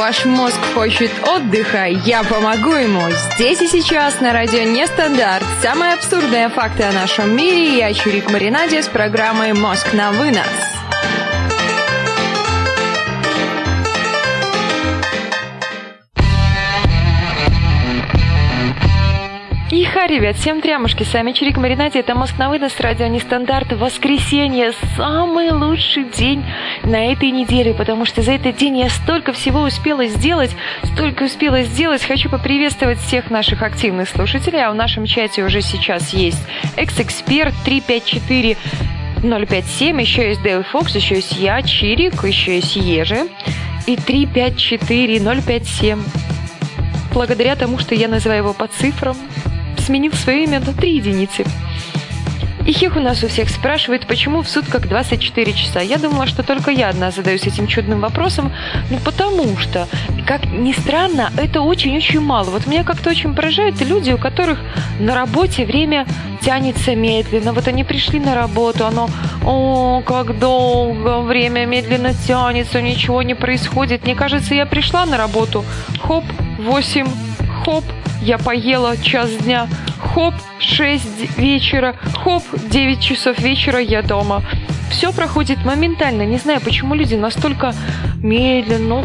Ваш мозг хочет отдыха, я помогу ему. Здесь и сейчас на радио Нестандарт. Самые абсурдные факты о нашем мире. Я Чурик Маринаде с программой «Мозг на вынос». Иха, ребят, всем трямушки, с вами Чирик Маринаде, это Мозг на вынос, радио Нестандарт, воскресенье, самый лучший день на этой неделе, потому что за этот день я столько всего успела сделать, столько успела сделать, хочу поприветствовать всех наших активных слушателей, а в нашем чате уже сейчас есть экс-эксперт 354 057, еще есть Дэл Фокс, еще есть я, Чирик, еще есть Ежи и 354 057 благодаря тому, что я называю его по цифрам, сменил свое имя на три единицы. И у нас у всех спрашивает, почему в сутках 24 часа. Я думала, что только я одна задаюсь этим чудным вопросом, ну потому что, как ни странно, это очень-очень мало. Вот меня как-то очень поражают люди, у которых на работе время тянется медленно. Вот они пришли на работу, оно, о, как долго, время медленно тянется, ничего не происходит. Мне кажется, я пришла на работу, хоп, 8, хоп, я поела час дня, хоп, 6 вечера, хоп, 9 часов вечера я дома. Все проходит моментально. Не знаю, почему люди настолько медленно.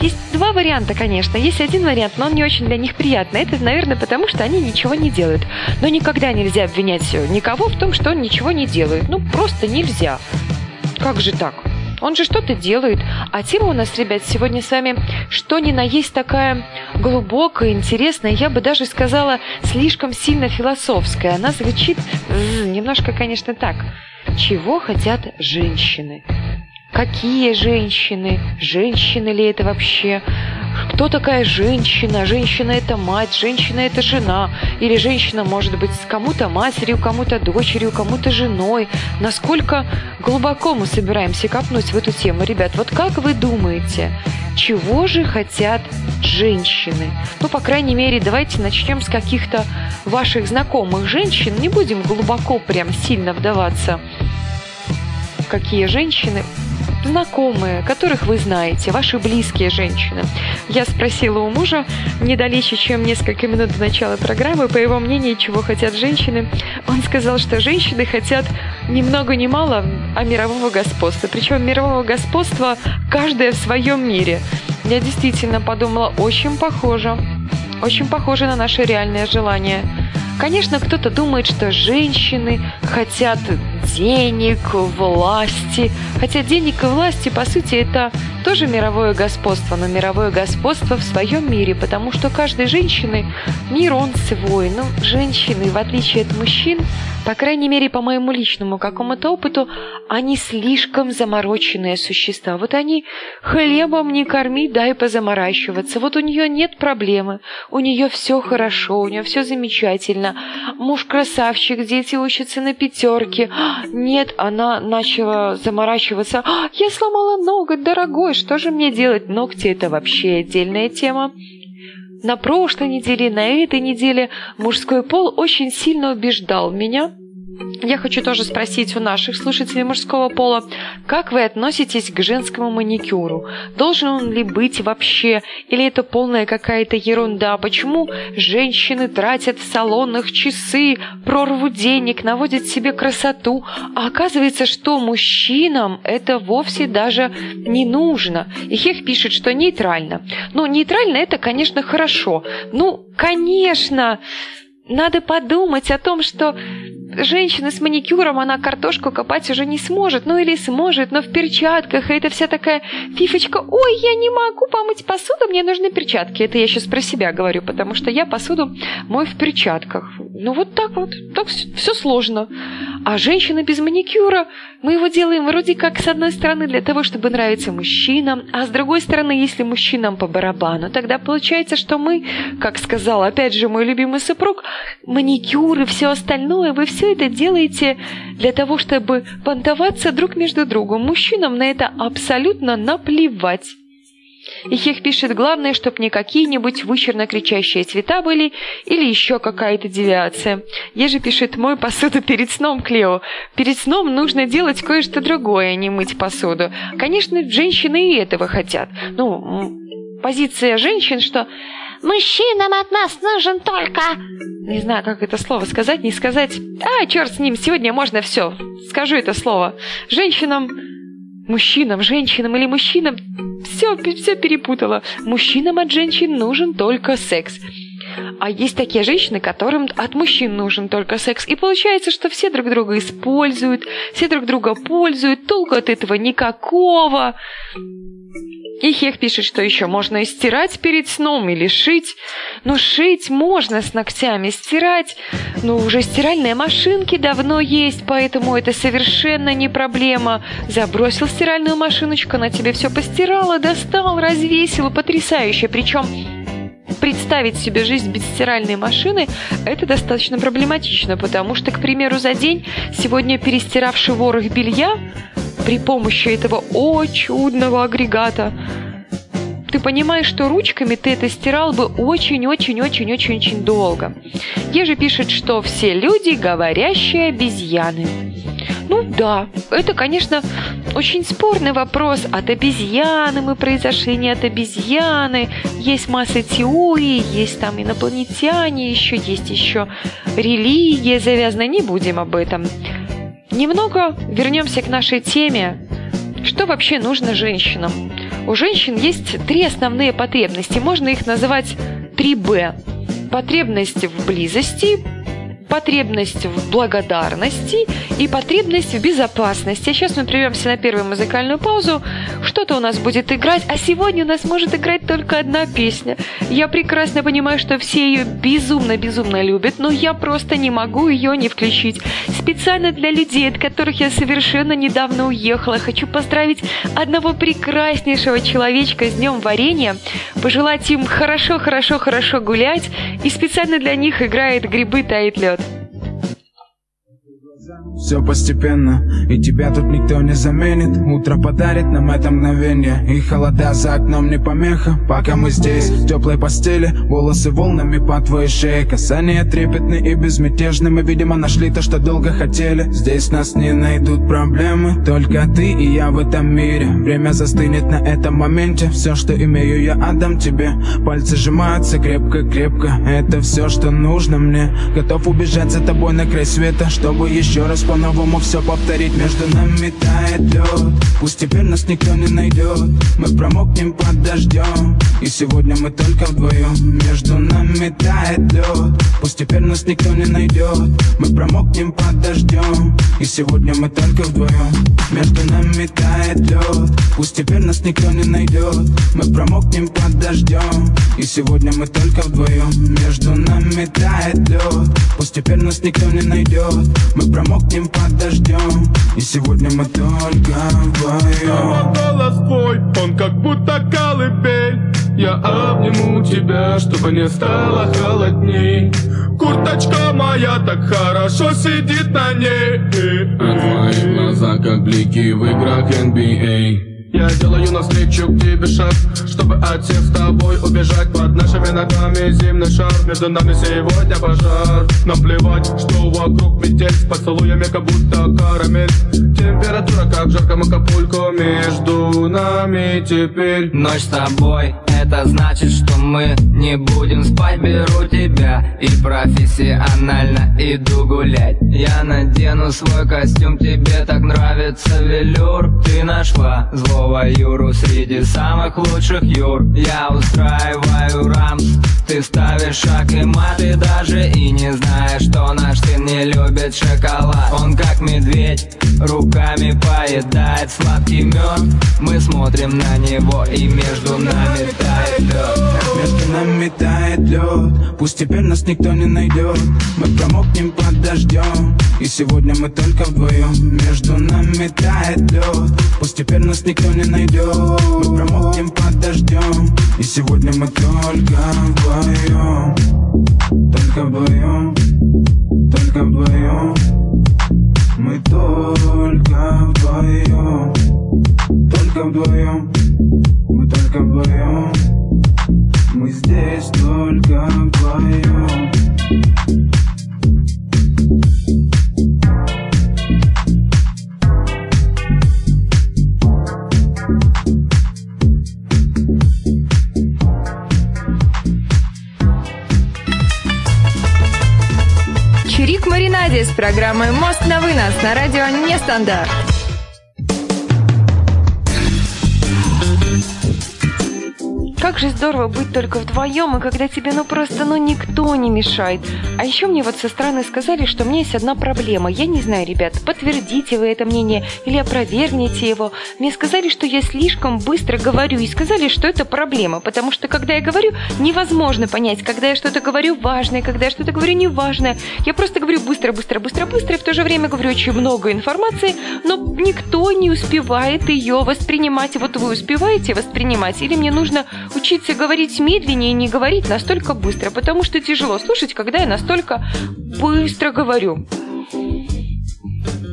Есть два варианта, конечно. Есть один вариант, но он не очень для них приятный. Это, наверное, потому что они ничего не делают. Но никогда нельзя обвинять никого в том, что он ничего не делает. Ну, просто нельзя. Как же так? Он же что-то делает. А тема у нас, ребят, сегодня с вами что ни на есть такая глубокая, интересная, я бы даже сказала, слишком сильно философская. Она звучит немножко, конечно, так. Чего хотят женщины? Какие женщины? Женщины ли это вообще? Кто такая женщина, женщина это мать, женщина это жена, или женщина может быть кому-то матерью, кому-то дочерью, кому-то женой. Насколько глубоко мы собираемся копнуть в эту тему, ребят, вот как вы думаете, чего же хотят женщины? Ну, по крайней мере, давайте начнем с каких-то ваших знакомых женщин, не будем глубоко прям сильно вдаваться какие женщины знакомые, которых вы знаете, ваши близкие женщины. Я спросила у мужа недалече, чем несколько минут до начала программы, по его мнению, чего хотят женщины. Он сказал, что женщины хотят ни много ни мало, а мирового господства. Причем мирового господства каждая в своем мире. Я действительно подумала, очень похоже. Очень похоже на наше реальное желание. Конечно, кто-то думает, что женщины хотят денег, власти. Хотя денег и власти, по сути, это тоже мировое господство, но мировое господство в своем мире, потому что каждой женщины мир он свой. Но ну, женщины, в отличие от мужчин, по крайней мере, по моему личному какому-то опыту, они слишком замороченные существа. Вот они хлебом не корми, дай позаморачиваться. Вот у нее нет проблемы, у нее все хорошо, у нее все замечательно. Муж красавчик, дети учатся на пятерке. Нет, она начала заморачиваться. Я сломала ноготь, дорогой, что же мне делать? Ногти это вообще отдельная тема. На прошлой неделе, на этой неделе мужской пол очень сильно убеждал меня, я хочу тоже спросить у наших слушателей мужского пола, как вы относитесь к женскому маникюру? Должен он ли быть вообще? Или это полная какая-то ерунда? Почему женщины тратят в салонах часы, прорву денег, наводят себе красоту? А оказывается, что мужчинам это вовсе даже не нужно. И Хех пишет, что нейтрально. Ну, нейтрально это, конечно, хорошо. Ну, конечно, надо подумать о том, что женщина с маникюром, она картошку копать уже не сможет, ну или сможет, но в перчатках, и это вся такая фифочка, ой, я не могу помыть посуду, мне нужны перчатки. Это я сейчас про себя говорю, потому что я посуду мою в перчатках. Ну вот так вот, так все сложно. А женщина без маникюра, мы его делаем вроде как с одной стороны для того, чтобы нравиться мужчинам, а с другой стороны, если мужчинам по барабану, тогда получается, что мы, как сказал опять же мой любимый супруг, маникюр и все остальное, вы все это делаете для того, чтобы понтоваться друг между другом. Мужчинам на это абсолютно наплевать. И Хех пишет, главное, чтобы не какие-нибудь вычерно кричащие цвета были или еще какая-то девиация. Еже пишет, мой посуду перед сном, Клео. Перед сном нужно делать кое-что другое, а не мыть посуду. Конечно, женщины и этого хотят. Ну, позиция женщин, что мужчинам от нас нужен только... Не знаю, как это слово сказать, не сказать. А, черт с ним, сегодня можно все. Скажу это слово. Женщинам, мужчинам, женщинам или мужчинам все, все перепутала. Мужчинам от женщин нужен только секс. А есть такие женщины, которым от мужчин нужен только секс. И получается, что все друг друга используют, все друг друга пользуют, толку от этого никакого. И Хех пишет, что еще можно и стирать перед сном или шить. Но шить можно с ногтями, стирать. Но уже стиральные машинки давно есть, поэтому это совершенно не проблема. Забросил стиральную машиночку, она тебе все постирала, достал, развесил, потрясающе. Причем представить себе жизнь без стиральной машины, это достаточно проблематично, потому что, к примеру, за день сегодня перестиравший ворох белья при помощи этого о чудного агрегата ты понимаешь, что ручками ты это стирал бы очень-очень-очень-очень-очень долго. Еже пишет, что все люди говорящие обезьяны. Ну да, это, конечно, очень спорный вопрос. От обезьяны мы произошли, не от обезьяны. Есть масса теорий, есть там инопланетяне еще, есть еще религия завязана. Не будем об этом. Немного вернемся к нашей теме. Что вообще нужно женщинам? У женщин есть три основные потребности. Можно их называть 3Б. Потребность в близости, потребность в благодарности и потребность в безопасности. А сейчас мы прервемся на первую музыкальную паузу. Что-то у нас будет играть, а сегодня у нас может играть только одна песня. Я прекрасно понимаю, что все ее безумно-безумно любят, но я просто не могу ее не включить. Специально для людей, от которых я совершенно недавно уехала, хочу поздравить одного прекраснейшего человечка с Днем Варенья, пожелать им хорошо-хорошо-хорошо гулять, и специально для них играет «Грибы тает лед». Все постепенно, и тебя тут никто не заменит. Утро подарит нам это мгновение И холода за окном не помеха. Пока мы здесь, в теплой постели Волосы волнами по твоей шее. Касания трепетны и безмятежны Мы, видимо, нашли то, что долго хотели. Здесь нас не найдут проблемы Только ты и я в этом мире. Время застынет на этом моменте Все, что имею, я отдам тебе. Пальцы сжимаются крепко-крепко Это все, что нужно мне. Готов убежать за тобой на край света Чтобы еще раз по-новому все повторить Между нами тает лед Пусть теперь нас никто не найдет Мы промокнем под дождем И сегодня мы только вдвоем Между нами тает лед Пусть теперь нас никто не найдет Мы промокнем под дождем И сегодня мы только вдвоем Между нами тает лед Пусть теперь нас никто не найдет Мы промокнем под дождем И сегодня мы только вдвоем Между нами тает лед Пусть теперь нас никто не найдет Мы промокнем сидим под дождем. И сегодня мы только вдвоем голос твой, он как будто колыбель. Я обниму тебя, чтобы не стало холодней. Курточка моя так хорошо сидит на ней. А твои глаза как блики в играх NBA я делаю навстречу к тебе шаг Чтобы от всех с тобой убежать Под нашими ногами. Зимний шар Между нами сегодня пожар. Нам плевать, что вокруг метель С поцелуями как будто карамель. Температура как жарком Акапулько Между нами теперь. Ночь с тобой это значит, что мы не будем спать. Беру тебя и профессионально иду гулять. Я надену свой костюм, тебе так нравится велюр. Ты нашла злого Юру среди самых лучших Юр. Я устраиваю рамс, ты ставишь шаг и мат И даже и не знаешь, что наш сын не любит шоколад. Он как медведь, руками поедает сладкий мед Мы смотрим на него и между нами тает лед Между нами тает лед Пусть теперь нас никто не найдет Мы промокнем под дождем И сегодня мы только вдвоем Между нами тает лед Пусть теперь нас никто не найдет Мы промокнем под дождем. И сегодня мы только вдвоем. Только вдвоем. Только вдвоем. Мы только вдвоем. Только вдвоем. Мы только вдвоем. Мы здесь только вдвоем Геннадий с программой «Мозг на вынос» на радио «Нестандарт». Как же здорово быть только вдвоем, и когда тебе ну просто ну никто не мешает. А еще мне вот со стороны сказали, что у меня есть одна проблема. Я не знаю, ребят, подтвердите вы это мнение или опровергните его. Мне сказали, что я слишком быстро говорю, и сказали, что это проблема, потому что когда я говорю, невозможно понять, когда я что-то говорю важное, когда я что-то говорю неважное. Я просто говорю быстро, быстро, быстро, быстро, и в то же время говорю очень много информации, но никто не успевает ее воспринимать. Вот вы успеваете воспринимать, или мне нужно учиться говорить медленнее и не говорить настолько быстро, потому что тяжело слушать, когда я настолько быстро говорю.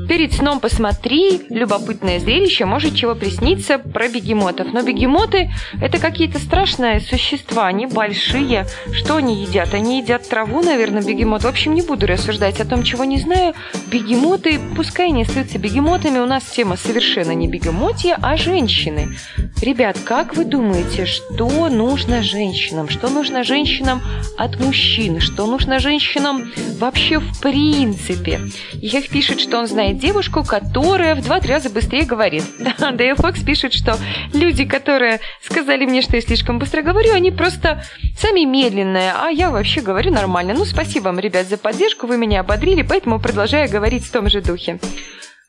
Перед сном посмотри, любопытное зрелище, может чего присниться про бегемотов. Но бегемоты – это какие-то страшные существа, они большие. Что они едят? Они едят траву, наверное, бегемот. В общем, не буду рассуждать о том, чего не знаю. Бегемоты, пускай они остаются бегемотами, у нас тема совершенно не бегемотья, а женщины. Ребят, как вы думаете, что нужно женщинам? Что нужно женщинам от мужчин? Что нужно женщинам вообще в принципе? Их пишет, что он знает девушку, которая в два-три раза быстрее говорит. Да, Фокс пишет, что люди, которые сказали мне, что я слишком быстро говорю, они просто сами медленные, а я вообще говорю нормально. Ну, спасибо вам, ребят, за поддержку, вы меня ободрили, поэтому продолжаю говорить в том же духе.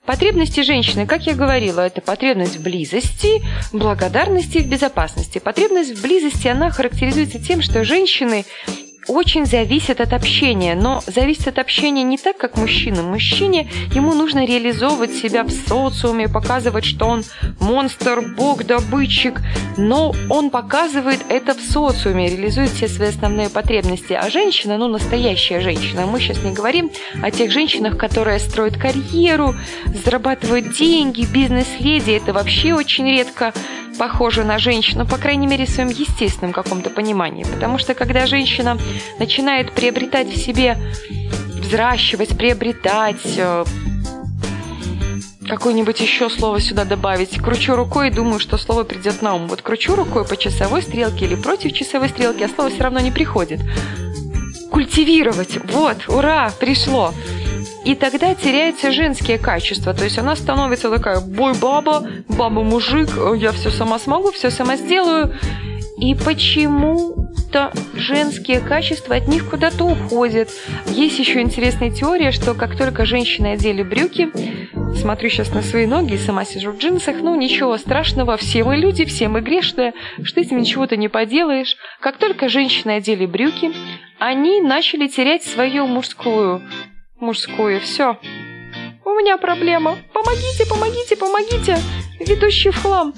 Потребности женщины, как я говорила, это потребность в близости, благодарности и в безопасности. Потребность в близости, она характеризуется тем, что женщины очень зависит от общения, но зависит от общения не так, как мужчина. Мужчине ему нужно реализовывать себя в социуме, показывать, что он монстр, бог, добытчик, но он показывает это в социуме, реализует все свои основные потребности. А женщина, ну, настоящая женщина, мы сейчас не говорим о тех женщинах, которые строят карьеру, зарабатывают деньги, бизнес-леди, это вообще очень редко похожа на женщину, по крайней мере, в своем естественном каком-то понимании. Потому что когда женщина начинает приобретать в себе, взращивать, приобретать, э, какое-нибудь еще слово сюда добавить. Кручу рукой и думаю, что слово придет на ум. Вот кручу рукой по часовой стрелке или против часовой стрелки, а слово все равно не приходит. Культивировать. Вот, ура, пришло. И тогда теряются женские качества. То есть она становится такая бой-баба, баба-мужик, я все сама смогу, все сама сделаю. И почему-то женские качества от них куда-то уходят. Есть еще интересная теория, что как только женщины одели брюки, смотрю сейчас на свои ноги и сама сижу в джинсах, ну ничего страшного, все мы люди, все мы грешные, что этим ничего-то не поделаешь. Как только женщины одели брюки, они начали терять свою мужскую мужскую. Все. У меня проблема. Помогите, помогите, помогите. Ведущий в хлам.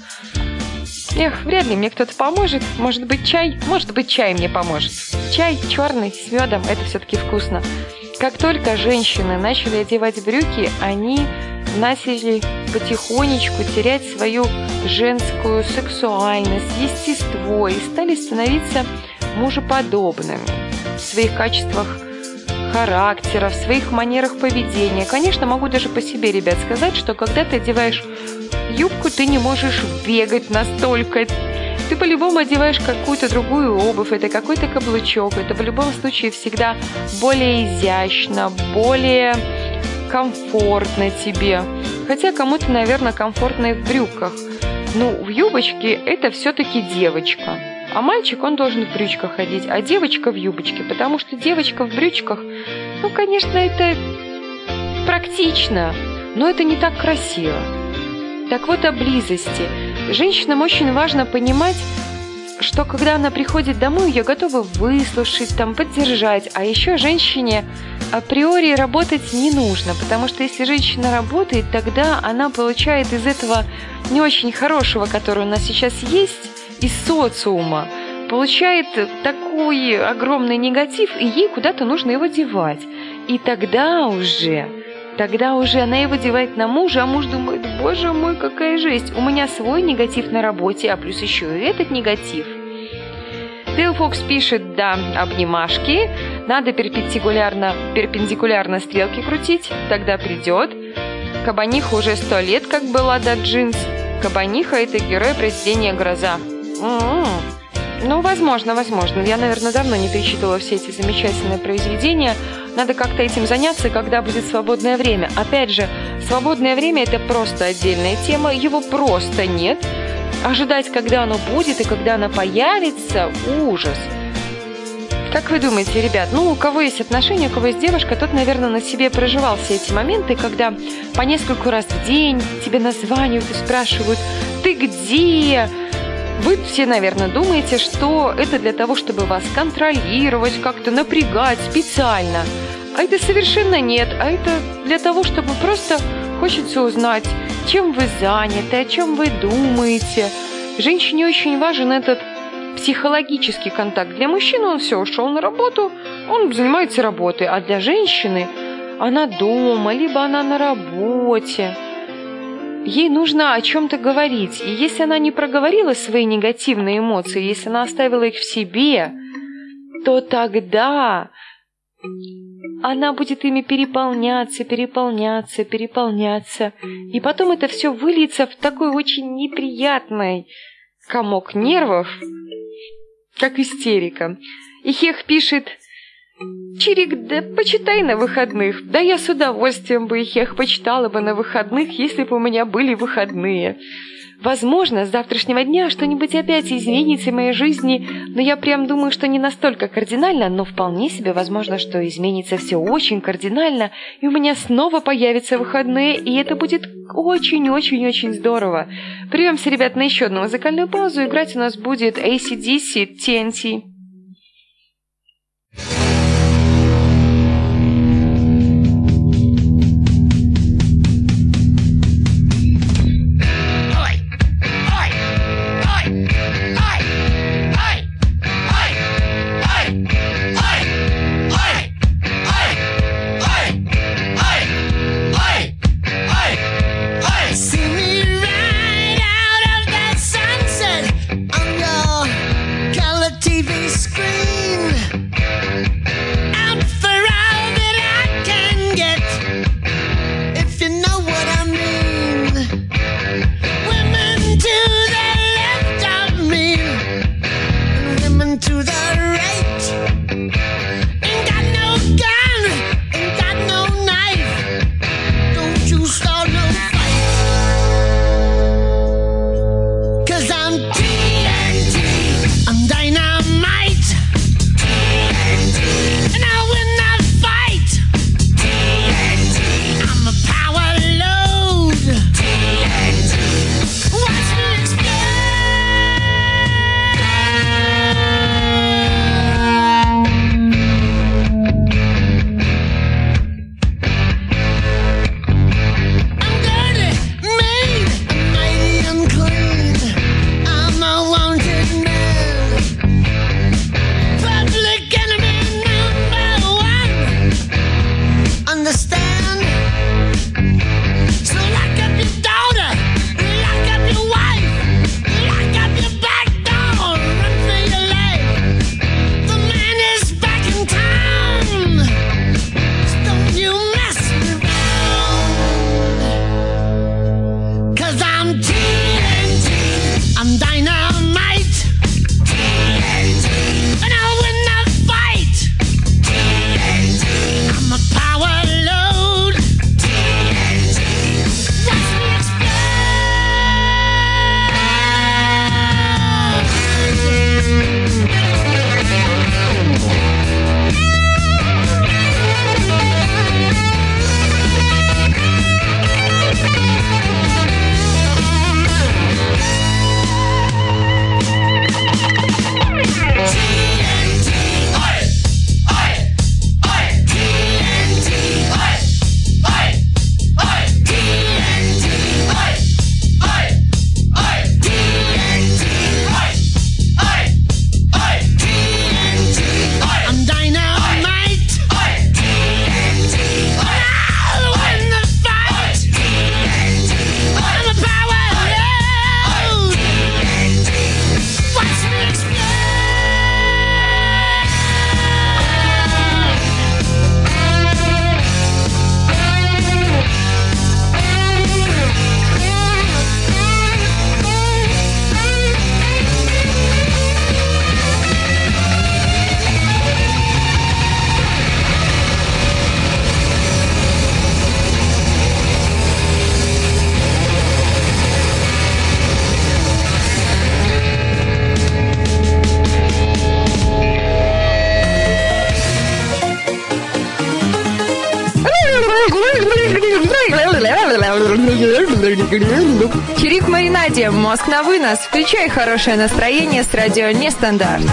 Эх, вряд ли мне кто-то поможет. Может быть, чай? Может быть, чай мне поможет. Чай черный с медом – это все-таки вкусно. Как только женщины начали одевать брюки, они начали потихонечку терять свою женскую сексуальность, естество и стали становиться мужеподобными в своих качествах характера, в своих манерах поведения. Конечно, могу даже по себе, ребят, сказать, что когда ты одеваешь юбку, ты не можешь бегать настолько. Ты по-любому одеваешь какую-то другую обувь, это какой-то каблучок, это в любом случае всегда более изящно, более комфортно тебе. Хотя кому-то, наверное, комфортно и в брюках. Ну, в юбочке это все-таки девочка. А мальчик, он должен в брючках ходить, а девочка в юбочке, потому что девочка в брючках, ну, конечно, это практично, но это не так красиво. Так вот о близости. Женщинам очень важно понимать, что когда она приходит домой, ее готовы выслушать, там, поддержать. А еще женщине априори работать не нужно, потому что если женщина работает, тогда она получает из этого не очень хорошего, который у нас сейчас есть, из социума, получает такой огромный негатив, и ей куда-то нужно его девать. И тогда уже, тогда уже она его девает на мужа, а муж думает, боже мой, какая жесть, у меня свой негатив на работе, а плюс еще и этот негатив. Тейл Фокс пишет, да, обнимашки, надо перпендикулярно, перпендикулярно стрелки крутить, тогда придет. Кабаниха уже сто лет как была до джинс. Кабаниха – это герой произведения «Гроза». М-м-м. Ну, возможно, возможно. Я, наверное, давно не перечитывала все эти замечательные произведения. надо как-то этим заняться, когда будет свободное время. Опять же, свободное время – это просто отдельная тема, его просто нет. Ожидать, когда оно будет и когда оно появится – ужас. Как вы думаете, ребят, ну, у кого есть отношения, у кого есть девушка, тот, наверное, на себе проживал все эти моменты, когда по нескольку раз в день тебе названивают и спрашивают «Ты где?», вы все, наверное, думаете, что это для того, чтобы вас контролировать, как-то напрягать специально. А это совершенно нет. А это для того, чтобы просто хочется узнать, чем вы заняты, о чем вы думаете. Женщине очень важен этот психологический контакт. Для мужчины он все, ушел на работу, он занимается работой. А для женщины она дома, либо она на работе. Ей нужно о чем-то говорить. И если она не проговорила свои негативные эмоции, если она оставила их в себе, то тогда она будет ими переполняться, переполняться, переполняться. И потом это все выльется в такой очень неприятный комок нервов, как истерика. И Хех пишет Чирик, да почитай на выходных. Да я с удовольствием бы их почитала бы на выходных, если бы у меня были выходные. Возможно, с завтрашнего дня что-нибудь опять изменится в моей жизни, но я прям думаю, что не настолько кардинально, но вполне себе возможно, что изменится все очень кардинально, и у меня снова появятся выходные, и это будет очень-очень-очень здорово. Прервемся, ребят, на еще одну музыкальную паузу. Играть у нас будет ACDC TNT. Мозг на вынос. Включай хорошее настроение с радио Нестандарт.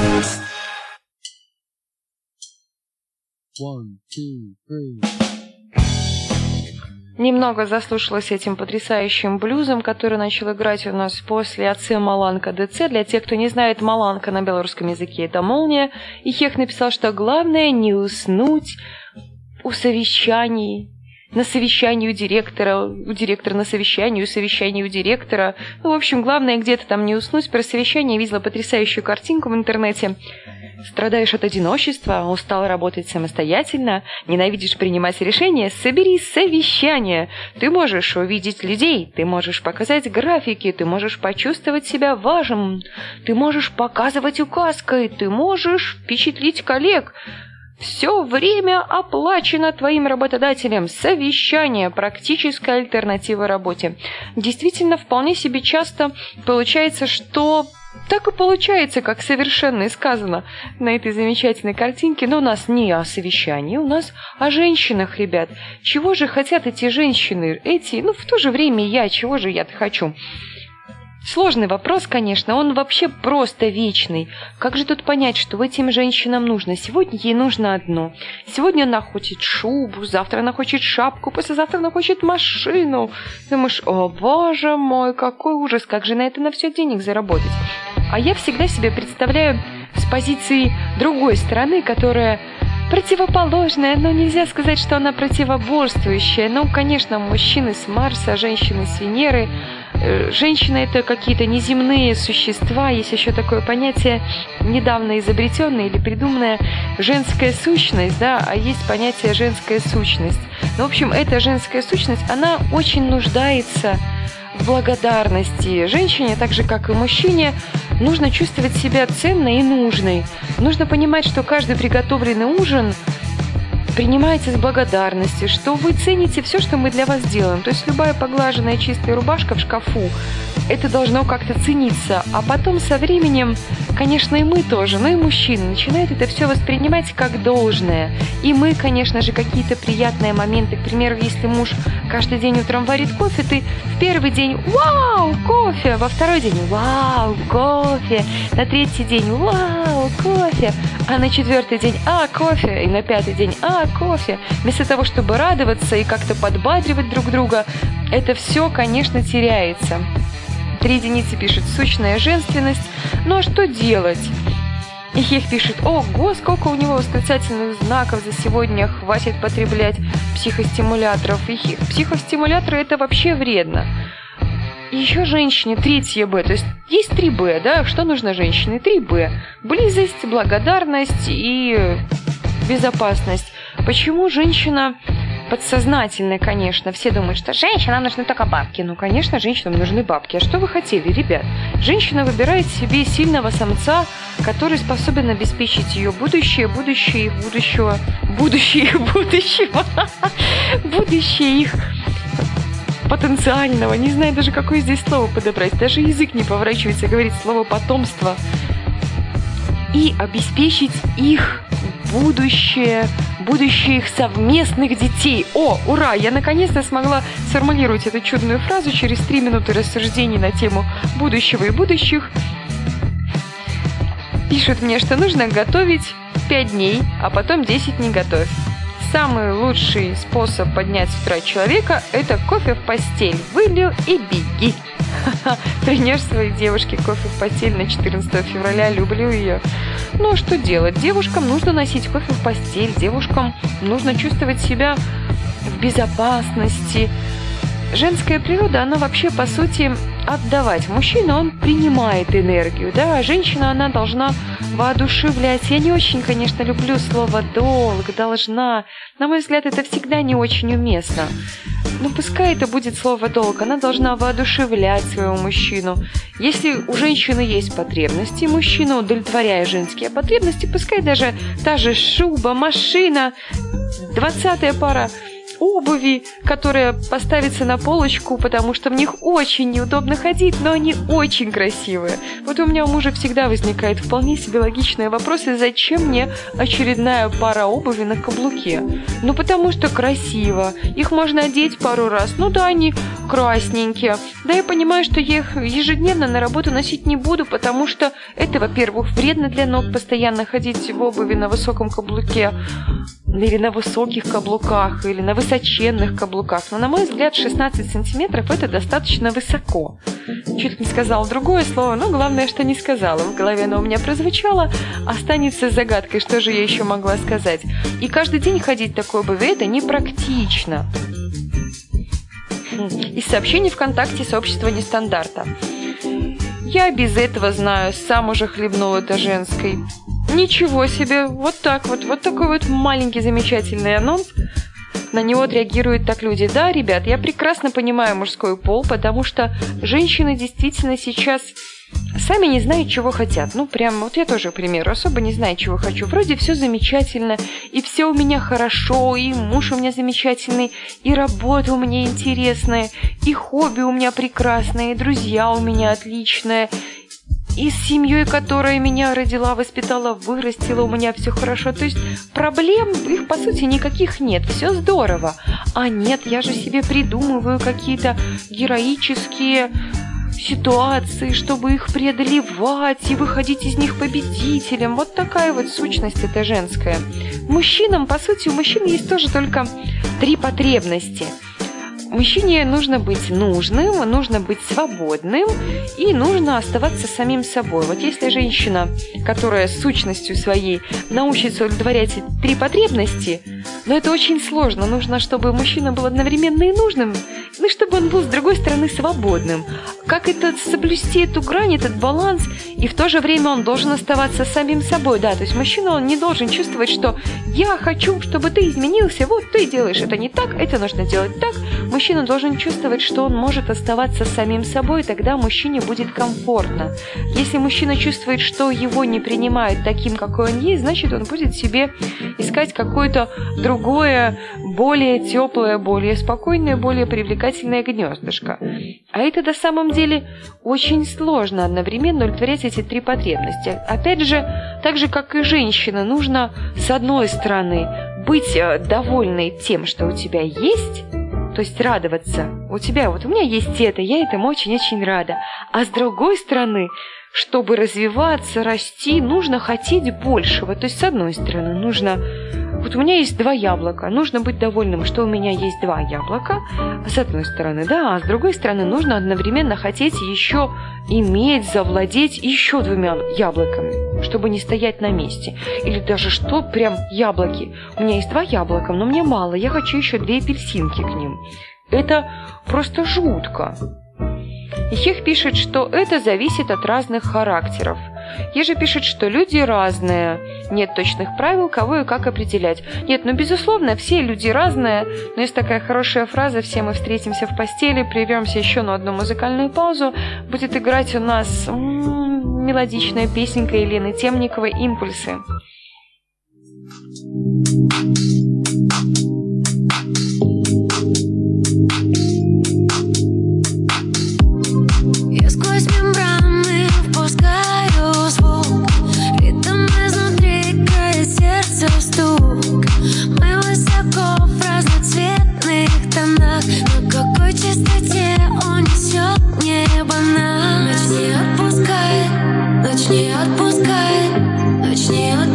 Немного заслушалась этим потрясающим блюзом, который начал играть у нас после АЦ Маланка ДЦ. Для тех, кто не знает, Маланка на белорусском языке это молния. И Хех написал, что главное не уснуть у совещаний, на совещании у директора, у директора на совещании, у совещания у директора. Ну, в общем, главное где-то там не уснуть. Про совещание видела потрясающую картинку в интернете. Страдаешь от одиночества, устал работать самостоятельно, ненавидишь принимать решения, собери совещание. Ты можешь увидеть людей, ты можешь показать графики, ты можешь почувствовать себя важным, ты можешь показывать указкой, ты можешь впечатлить коллег. Все время оплачено твоим работодателем. Совещание – практическая альтернатива работе. Действительно, вполне себе часто получается, что так и получается, как совершенно и сказано на этой замечательной картинке, но у нас не о совещании, у нас о женщинах, ребят. Чего же хотят эти женщины, эти, ну в то же время я, чего же я-то хочу? Сложный вопрос, конечно, он вообще просто вечный. Как же тут понять, что этим женщинам нужно? Сегодня ей нужно одно. Сегодня она хочет шубу, завтра она хочет шапку, послезавтра она хочет машину. Думаешь, о боже мой, какой ужас, как же на это на все денег заработать? А я всегда себе представляю с позиции другой стороны, которая противоположная, но нельзя сказать, что она противоборствующая. Ну, конечно, мужчины с Марса, женщины с Венеры – Э, женщины это какие-то неземные существа, есть еще такое понятие недавно изобретенное или придуманное женская сущность, да, а есть понятие женская сущность. Ну, в общем, эта женская сущность, она очень нуждается благодарности. Женщине, так же как и мужчине, нужно чувствовать себя ценной и нужной. Нужно понимать, что каждый приготовленный ужин принимаете с благодарностью, что вы цените все, что мы для вас делаем. То есть любая поглаженная чистая рубашка в шкафу, это должно как-то цениться. А потом со временем, конечно, и мы тоже, но и мужчины начинают это все воспринимать как должное. И мы, конечно же, какие-то приятные моменты, к примеру, если муж каждый день утром варит кофе, ты в первый день «Вау, кофе!», во второй день «Вау, кофе!», на третий день «Вау, кофе!», а на четвертый день «А, кофе!», и на пятый день «А, кофе!». Вместо того, чтобы радоваться и как-то подбадривать друг друга, это все, конечно, теряется. Три единицы пишет «сущная женственность». Ну а что делать? И Хех пишет, ого, сколько у него восклицательных знаков за сегодня, хватит потреблять психостимуляторов. И Хех, психостимуляторы это вообще вредно. И еще женщине третье Б, то есть есть три Б, да, что нужно женщине? Три Б. Близость, благодарность и безопасность. Почему женщина подсознательное, конечно. Все думают, что женщинам нужны только бабки. Ну, конечно, женщинам нужны бабки. А что вы хотели, ребят? Женщина выбирает себе сильного самца, который способен обеспечить ее будущее, будущее их будущего, будущее их будущего, будущее их потенциального, не знаю даже, какое здесь слово подобрать, даже язык не поворачивается говорить слово «потомство», и обеспечить их будущее, будущее их совместных детей. О, ура! Я наконец-то смогла сформулировать эту чудную фразу через три минуты рассуждений на тему будущего и будущих. Пишут мне, что нужно готовить 5 дней, а потом 10 не готовь. Самый лучший способ поднять с утра человека – это кофе в постель. Вылью и беги. Принешь своей девушке кофе в постель на 14 февраля, люблю ее. Ну а что делать? Девушкам нужно носить кофе в постель, девушкам нужно чувствовать себя в безопасности. Женская природа, она вообще, по сути, отдавать. Мужчина, он принимает энергию, да, а женщина, она должна воодушевлять. Я не очень, конечно, люблю слово «долг», «должна». На мой взгляд, это всегда не очень уместно. Но пускай это будет слово «долг», она должна воодушевлять своего мужчину. Если у женщины есть потребности, мужчина, удовлетворяя женские потребности, пускай даже та же шуба, машина, двадцатая пара обуви, которая поставится на полочку, потому что в них очень неудобно ходить, но они очень красивые. Вот у меня у мужа всегда возникает вполне себе логичные вопросы, зачем мне очередная пара обуви на каблуке? Ну, потому что красиво. Их можно одеть пару раз. Ну да, они красненькие. Да, я понимаю, что я их ежедневно на работу носить не буду, потому что это, во-первых, вредно для ног постоянно ходить в обуви на высоком каблуке или на высоких каблуках, или на высоченных каблуках. Но, на мой взгляд, 16 сантиметров – это достаточно высоко. Чуть не сказала другое слово, но главное, что не сказала. В голове оно у меня прозвучало, останется загадкой, что же я еще могла сказать. И каждый день ходить такой обуви – это непрактично. Из сообщений ВКонтакте сообщества нестандарта. Я без этого знаю, сам уже хлебнул это женской. Ничего себе, вот так вот, вот такой вот маленький замечательный анонс. На него реагируют так люди. Да, ребят, я прекрасно понимаю мужской пол, потому что женщины действительно сейчас сами не знают, чего хотят. Ну, прям, вот я тоже, к примеру, особо не знаю, чего хочу. Вроде все замечательно, и все у меня хорошо, и муж у меня замечательный, и работа у меня интересная, и хобби у меня прекрасное, и друзья у меня отличные, и с семьей, которая меня родила, воспитала, вырастила, у меня все хорошо. То есть проблем их, по сути, никаких нет. Все здорово. А нет, я же себе придумываю какие-то героические ситуации, чтобы их преодолевать и выходить из них победителем. Вот такая вот сущность это женская. Мужчинам, по сути, у мужчин есть тоже только три потребности – Мужчине нужно быть нужным, нужно быть свободным и нужно оставаться самим собой. Вот если женщина, которая сущностью своей научится удовлетворять три потребности, но это очень сложно. Нужно, чтобы мужчина был одновременно и нужным, и чтобы он был, с другой стороны, свободным. Как это соблюсти эту грань, этот баланс, и в то же время он должен оставаться самим собой. Да, то есть мужчина, он не должен чувствовать, что я хочу, чтобы ты изменился, вот ты делаешь это не так, это нужно делать так. Мужчина должен чувствовать, что он может оставаться самим собой, тогда мужчине будет комфортно. Если мужчина чувствует, что его не принимают таким, какой он есть, значит, он будет себе искать какое-то другое, более теплое, более спокойное, более привлекательное гнездышко. А это на самом деле очень сложно одновременно удовлетворять эти три потребности. Опять же, так же, как и женщина, нужно, с одной стороны, быть э, довольной тем, что у тебя есть, то есть радоваться. У тебя, вот у меня есть это, я этому очень-очень рада. А с другой стороны, чтобы развиваться, расти, нужно хотеть большего. То есть, с одной стороны, нужно вот у меня есть два яблока. Нужно быть довольным, что у меня есть два яблока. С одной стороны, да, а с другой стороны, нужно одновременно хотеть еще иметь, завладеть еще двумя яблоками, чтобы не стоять на месте. Или даже что, прям яблоки. У меня есть два яблока, но мне мало, я хочу еще две апельсинки к ним. Это просто жутко. Ихех пишет, что это зависит от разных характеров – Ежи пишет, что люди разные. Нет точных правил, кого и как определять. Нет, ну, безусловно, все люди разные. Но есть такая хорошая фраза «Все мы встретимся в постели, прервемся еще на одну музыкальную паузу». Будет играть у нас м-м, мелодичная песенка Елены Темниковой «Импульсы». Мы высоко в разноцветных тонах. На какой частоте Ночь не отпускает, ночь не отпускает.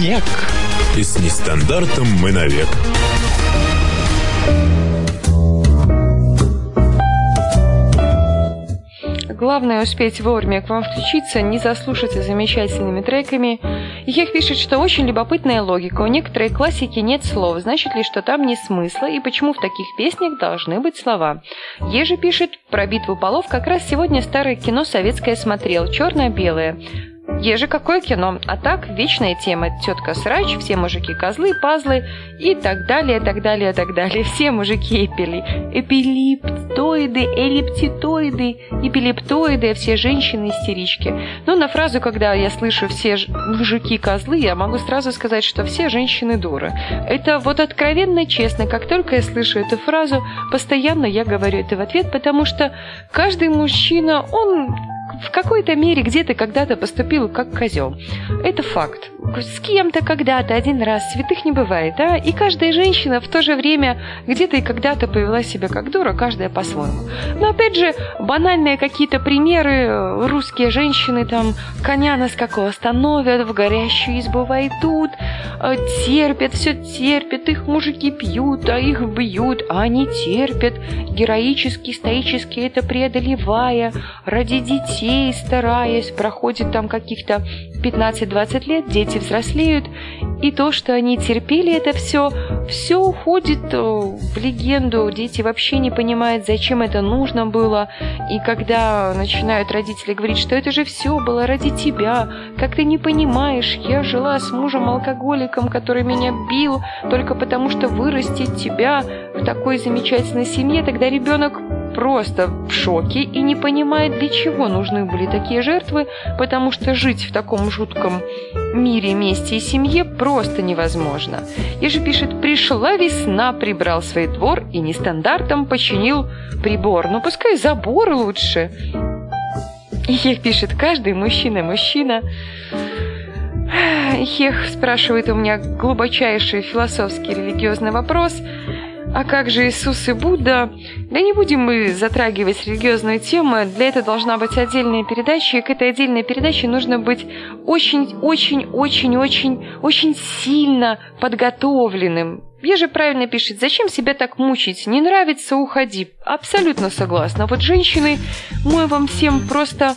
Снег. И с нестандартом мы навек. Главное успеть вовремя к вам включиться, не заслушаться замечательными треками. Ех пишет, что очень любопытная логика. У некоторой классики нет слов. Значит ли, что там нет смысла? И почему в таких песнях должны быть слова? Ежи пишет, про битву полов как раз сегодня старое кино советское смотрел, черно-белое. Еже какое кино, а так вечная тема. Тетка срач, все мужики козлы, пазлы и так далее, так далее, так далее. Все мужики эпили. Эпилиптоиды, эллиптитоиды, эпилептоиды, все женщины истерички. Ну, на фразу, когда я слышу все мужики козлы, я могу сразу сказать, что все женщины дуры. Это вот откровенно честно. Как только я слышу эту фразу, постоянно я говорю это в ответ, потому что каждый мужчина, он в какой-то мере где-то когда-то поступил как козел. Это факт. С кем-то когда-то один раз святых не бывает, да? И каждая женщина в то же время где-то и когда-то повела себя как дура, каждая по-своему. Но опять же, банальные какие-то примеры. Русские женщины там коня на скаку остановят, в горящую избу войдут, э, терпят, все терпят, их мужики пьют, а их бьют, а они терпят, героически, стоически это преодолевая, ради детей стараясь, проходит там каких-то 15-20 лет, дети взрослеют, и то, что они терпели это все, все уходит э, в легенду. Дети вообще не понимают, зачем это нужно было. И когда начинают родители говорить, что это же все было ради тебя, как ты не понимаешь, я жила с мужем-алкоголиком, который меня бил только потому, что вырастить тебя в такой замечательной семье, тогда ребенок просто в шоке и не понимает, для чего нужны были такие жертвы, потому что жить в таком жутком мире, месте и семье просто невозможно. Еже пишет, пришла весна, прибрал свой двор и нестандартом починил прибор. Ну, пускай забор лучше. Ех пишет, каждый мужчина-мужчина. Ех спрашивает у меня глубочайший философский религиозный вопрос – а как же Иисус и Будда? Да не будем мы затрагивать религиозную тему. Для этого должна быть отдельная передача, и к этой отдельной передаче нужно быть очень-очень-очень-очень-очень сильно подготовленным. Я же правильно пишет, зачем себя так мучить? Не нравится, уходи. Абсолютно согласна. Вот женщины, мой вам всем просто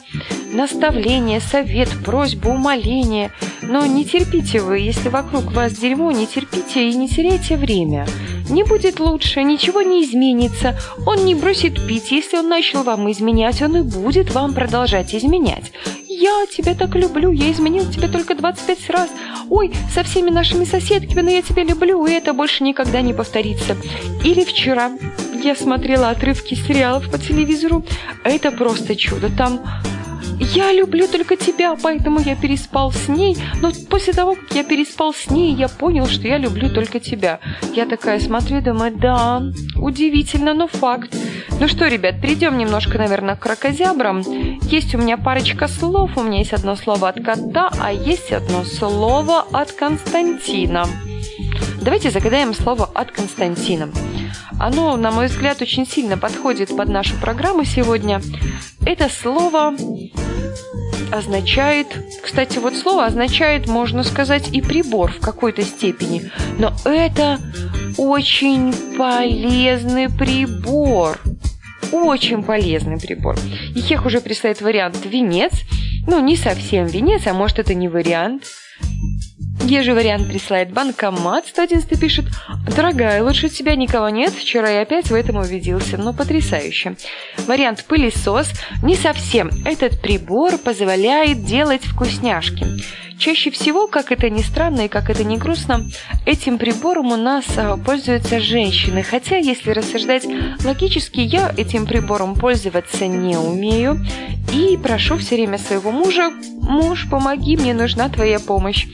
наставление, совет, просьба, умоление. Но не терпите вы, если вокруг вас дерьмо, не терпите и не теряйте время. Не будет лучше, ничего не изменится. Он не бросит пить. Если он начал вам изменять, он и будет вам продолжать изменять. Я тебя так люблю, я изменил тебя только 25 раз. Ой, со всеми нашими соседками, но я тебя люблю, и это больше никогда не повторится. Или вчера я смотрела отрывки сериалов по телевизору. Это просто чудо. Там я люблю только тебя, поэтому я переспал с ней. Но после того, как я переспал с ней, я понял, что я люблю только тебя. Я такая смотрю и думаю, да, удивительно, но факт. Ну что, ребят, перейдем немножко, наверное, к крокозябрам. Есть у меня парочка слов. У меня есть одно слово от кота, а есть одно слово от Константина. Давайте загадаем слово от Константина. Оно, на мой взгляд, очень сильно подходит под нашу программу сегодня. Это слово означает... Кстати, вот слово означает, можно сказать, и прибор в какой-то степени. Но это очень полезный прибор. Очень полезный прибор. И Хех уже присылает вариант венец. Ну, не совсем венец, а может это не вариант. Ежи вариант присылает банкомат. 111 пишет, дорогая, лучше тебя никого нет. Вчера я опять в этом убедился. Ну, потрясающе. Вариант пылесос. Не совсем. Этот прибор позволяет делать вкусняшки. Чаще всего, как это ни странно и как это ни грустно, этим прибором у нас а, пользуются женщины. Хотя, если рассуждать логически, я этим прибором пользоваться не умею. И прошу все время своего мужа, муж, помоги, мне нужна твоя помощь.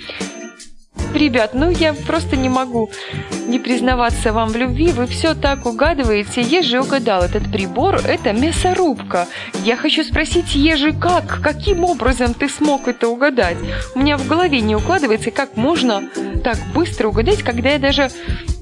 Ребят, ну я просто не могу не признаваться вам в любви. Вы все так угадываете. Ежи угадал этот прибор. Это мясорубка. Я хочу спросить Ежи, как? Каким образом ты смог это угадать? У меня в голове не укладывается, как можно так быстро угадать, когда я даже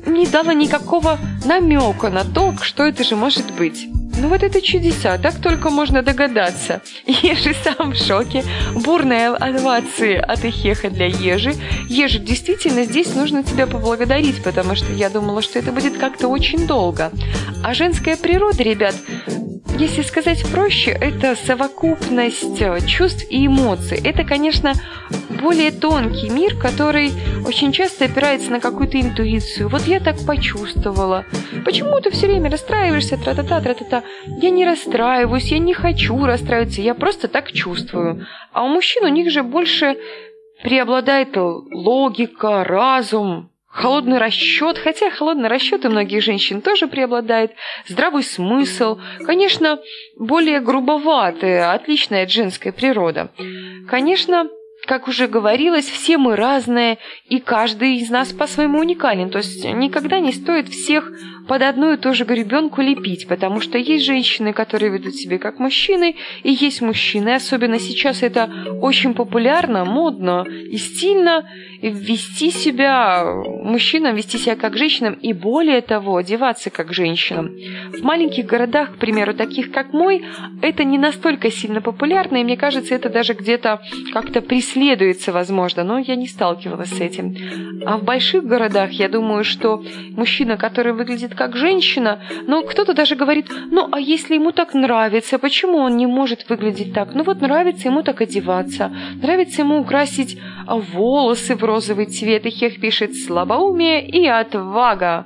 не дала никакого намека на то, что это же может быть. Ну вот это чудеса, так только можно догадаться. Ежи сам в шоке. Бурные овации от Эхеха для Ежи. Ежи, действительно, здесь нужно тебя поблагодарить, потому что я думала, что это будет как-то очень долго. А женская природа, ребят, если сказать проще, это совокупность э, чувств и эмоций. Это, конечно, более тонкий мир, который очень часто опирается на какую-то интуицию. Вот я так почувствовала. Почему ты все время расстраиваешься, тра-та-та, тра-та-та? Я не расстраиваюсь, я не хочу расстраиваться, я просто так чувствую. А у мужчин у них же больше преобладает логика, разум, Холодный расчет, хотя холодный расчет у многих женщин тоже преобладает, здравый смысл, конечно, более грубоватая, отличная от женской природа. Конечно, как уже говорилось, все мы разные, и каждый из нас по-своему уникален. То есть никогда не стоит всех под одну и ту же гребенку лепить, потому что есть женщины, которые ведут себя как мужчины, и есть мужчины. Особенно сейчас это очень популярно, модно и стильно вести себя мужчинам, вести себя как женщинам и более того, одеваться как женщинам. В маленьких городах, к примеру, таких как мой, это не настолько сильно популярно, и мне кажется, это даже где-то как-то преследуется, возможно, но я не сталкивалась с этим. А в больших городах, я думаю, что мужчина, который выглядит как женщина, но кто-то даже говорит, ну а если ему так нравится, почему он не может выглядеть так? Ну вот нравится ему так одеваться, нравится ему украсить волосы в розовый цвет, и Хех пишет «слабоумие и отвага».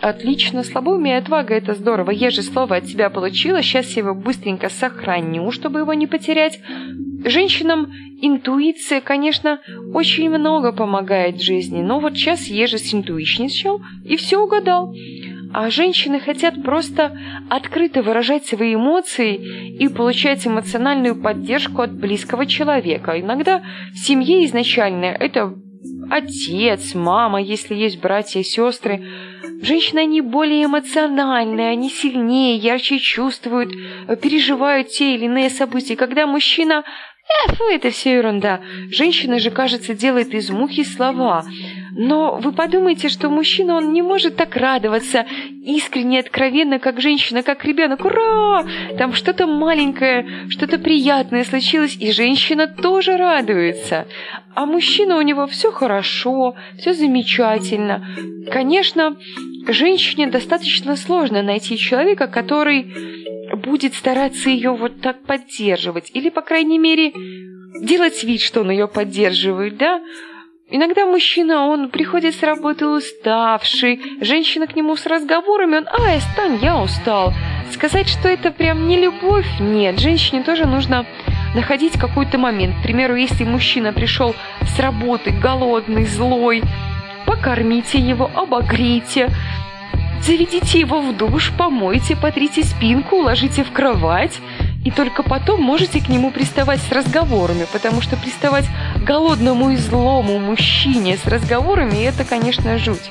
Отлично, слабоумие и отвага – это здорово. Я же слово от тебя получила, сейчас я его быстренько сохраню, чтобы его не потерять. Женщинам интуиция, конечно, очень много помогает в жизни, но вот сейчас Ежи синтуичничал и все угадал. А женщины хотят просто открыто выражать свои эмоции и получать эмоциональную поддержку от близкого человека. Иногда в семье изначально это отец, мама, если есть братья и сестры. Женщины, они более эмоциональные, они сильнее, ярче чувствуют, переживают те или иные события. Когда мужчина Э, это все ерунда. Женщина же, кажется, делает из мухи слова. Но вы подумайте, что мужчина, он не может так радоваться искренне, откровенно, как женщина, как ребенок. Ура! Там что-то маленькое, что-то приятное случилось, и женщина тоже радуется. А мужчина у него все хорошо, все замечательно. Конечно, женщине достаточно сложно найти человека, который будет стараться ее вот так поддерживать. Или, по крайней мере, делать вид, что он ее поддерживает, да? Иногда мужчина, он приходит с работы уставший, женщина к нему с разговорами, он «Ай, стань, я устал». Сказать, что это прям не любовь, нет. Женщине тоже нужно находить какой-то момент. К примеру, если мужчина пришел с работы голодный, злой, покормите его, обогрейте, Заведите его в душ, помойте, потрите спинку, уложите в кровать. И только потом можете к нему приставать с разговорами, потому что приставать голодному и злому мужчине с разговорами – это, конечно, жуть.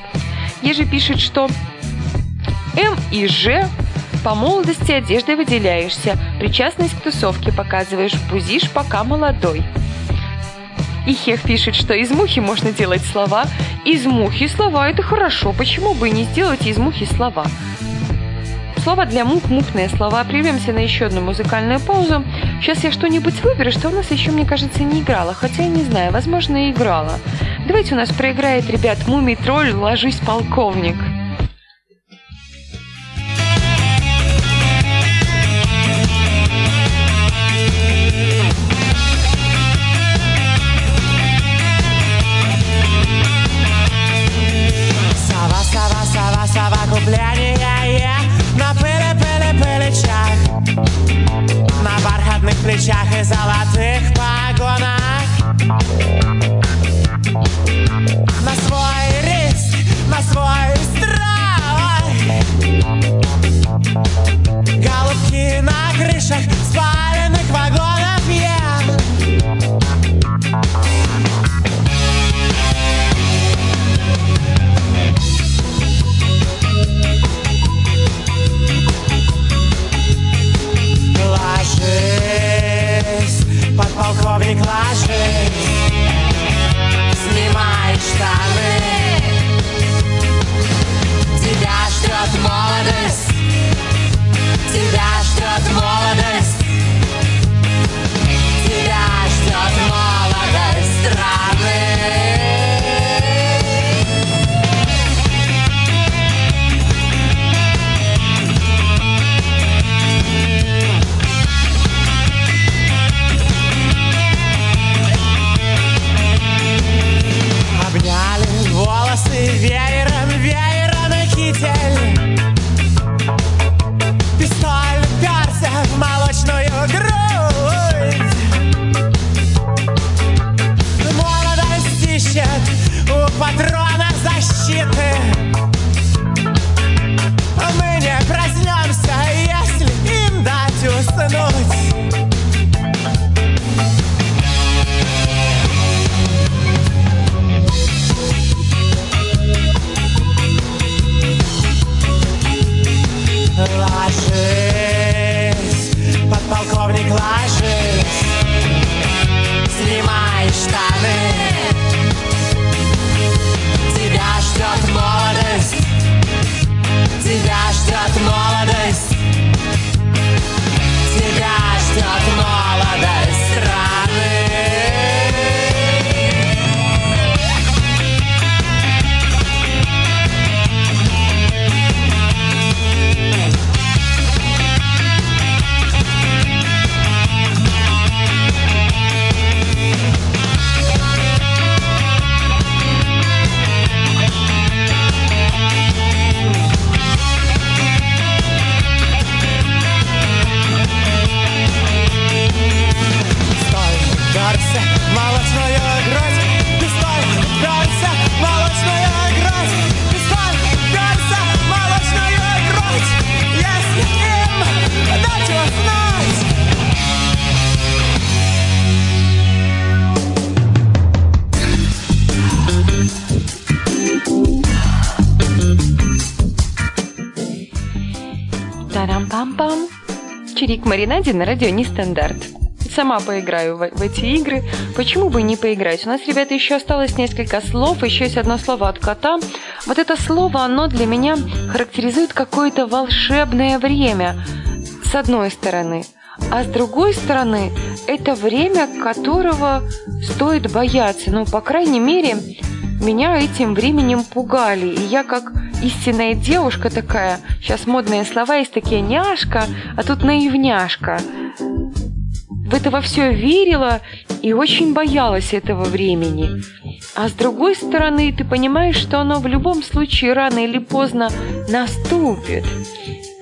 Ежи пишет, что М и Ж по молодости одеждой выделяешься, причастность к тусовке показываешь, бузишь, пока молодой. И Хех пишет, что из мухи можно делать слова. Из мухи слова – это хорошо. Почему бы не сделать из мухи слова? Слово для мух мухные слова. Прервемся на еще одну музыкальную паузу. Сейчас я что-нибудь выберу, что у нас еще, мне кажется, не играла. Хотя я не знаю, возможно, и играла. Давайте у нас проиграет, ребят, мумий тролль, ложись, полковник. Сова, сова, сова, сова, купляние красных плечах и золотых погонах. На свой риск, на свой страх. Маринаде на радио Нестандарт. Сама поиграю в, в эти игры. Почему бы не поиграть? У нас, ребята, еще осталось несколько слов. Еще есть одно слово от кота. Вот это слово, оно для меня характеризует какое-то волшебное время. С одной стороны. А с другой стороны, это время, которого стоит бояться. Ну, по крайней мере, меня этим временем пугали. И я как истинная девушка такая, сейчас модные слова есть такие, няшка, а тут наивняшка. В это во все верила и очень боялась этого времени. А с другой стороны, ты понимаешь, что оно в любом случае рано или поздно наступит.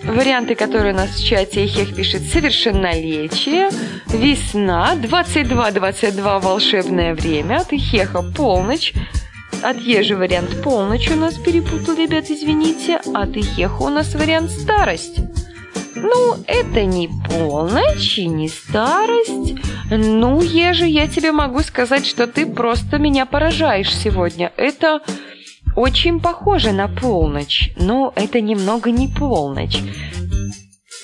Варианты, которые у нас в чате, Ихех пишет «Совершеннолетие», «Весна», «22-22 волшебное время», от Ихеха «Полночь», от Ежи вариант «Полночь» у нас перепутал, ребят, извините, от Ихеха у нас вариант «Старость». Ну, это не полночь и не старость. Ну, Ежи, я тебе могу сказать, что ты просто меня поражаешь сегодня. Это очень похоже на полночь, но это немного не полночь.